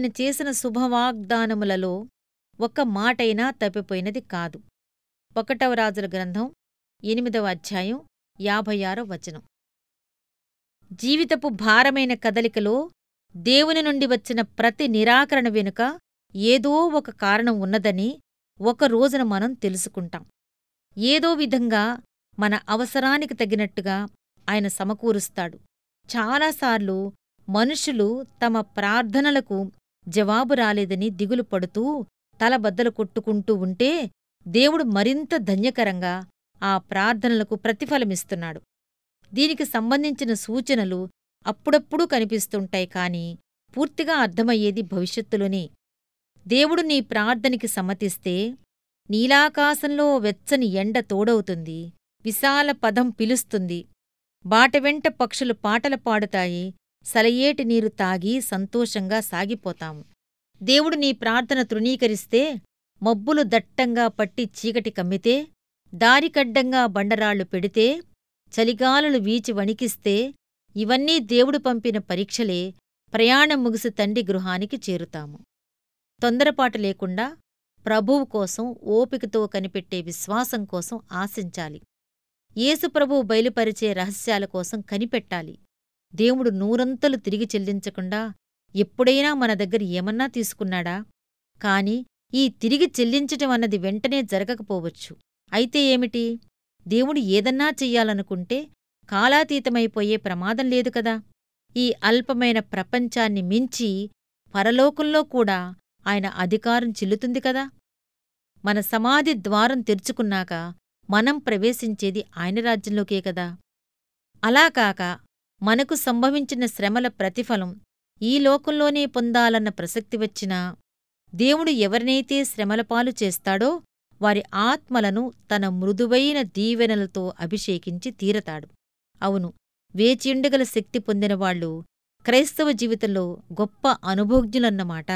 ఆయన చేసిన శుభవాగ్దానములలో ఒక్క మాటైనా తప్పిపోయినది కాదు. ఒకటవ రాజుల గ్రంథం ఎనిమిదవ అధ్యాయం యాభై ఆరో వచనం. జీవితపు భారమైన కదలికలో దేవుని నుండి వచ్చిన ప్రతి నిరాకరణ వెనుక ఏదో ఒక కారణం ఉన్నదని ఒక రోజున మనం తెలుసుకుంటాం. ఏదో విధంగా మన అవసరానికి తగినట్టుగా ఆయన సమకూరుస్తాడు. చాలాసార్లు మనుషులు తమ ప్రార్థనలకు జవాబు రాలేదని దిగులు పడుతూ తలబద్దలు కొట్టుకుంటూ ఉంటే దేవుడు మరింత ధన్యకరంగా ఆ ప్రార్థనలకు ప్రతిఫలమిస్తున్నాడు. దీనికి సంబంధించిన సూచనలు అప్పుడప్పుడు కనిపిస్తుంటాయి కాని పూర్తిగా అర్థమయ్యేది భవిష్యత్తులోనే. దేవుడు నీ ప్రార్థనికి సమ్మతిస్తే నీలాకాశంలో వెచ్చని ఎండ తోడవుతుంది విశాల పదం పిలుస్తుంది బాటవెంట పక్షులు పాటలు పాడుతాయి సలయేటి నీరు తాగి సంతోషంగా సాగిపోతాము. దేవుడు నీ ప్రార్థన తృణీకరిస్తే మబ్బులు దట్టంగా పట్టి చీకటి కమ్మితే దారికడ్డంగా బండరాళ్ళు పెడితే చలిగాలులు వీచి వణికిస్తే ఇవన్నీ దేవుడు పంపిన పరీక్షలే ప్రయాణం ముగిసి తండ్రి గృహానికి చేరుతాము. తొందరపాటు లేకుండా ప్రభువు కోసం ఓపికతో కనిపెట్టే విశ్వాసం కోసం ఆశించాలి. యేసుప్రభువు బయలుపరిచే రహస్యాల కోసం కనిపెట్టాలి. దేవుడు నూరంతలు తిరిగి చెల్లించకుండా ఎప్పుడైనా మన దగ్గర ఏమన్నా తీసుకున్నాడా? కాని ఈ తిరిగి చెల్లించటం అన్నది వెంటనే జరగకపోవచ్చు. అయితే ఏమిటి? దేవుడు ఏదన్నా చెయ్యాలనుకుంటే కాలాతీతమైపోయే ప్రమాదం లేదు కదా? ఈ అల్పమైన ప్రపంచాన్ని మించి పరలోకంలో కూడా ఆయన అధికారం చిల్లుతుంది కదా? మన సమాధి ద్వారం తెరుచుకున్నాక మనం ప్రవేశించేది ఆయన రాజ్యంలోకే కదా? అలా కాక మనకు సంభవించిన శ్రమల ప్రతిఫలం ఈ లోకంలోనే పొందాలన్న ప్రసక్తి వచ్చినా దేవుడు ఎవరినైతే శ్రమలపాలు చేస్తాడో వారి ఆత్మలను తన మృదువైన దీవెనలతో అభిషేకించి తీరతాడు. అవును వేచియుండగల శక్తి పొందినవాళ్ళు క్రైస్తవ జీవితంలో గొప్ప అనుభోగ్యులన్నమాట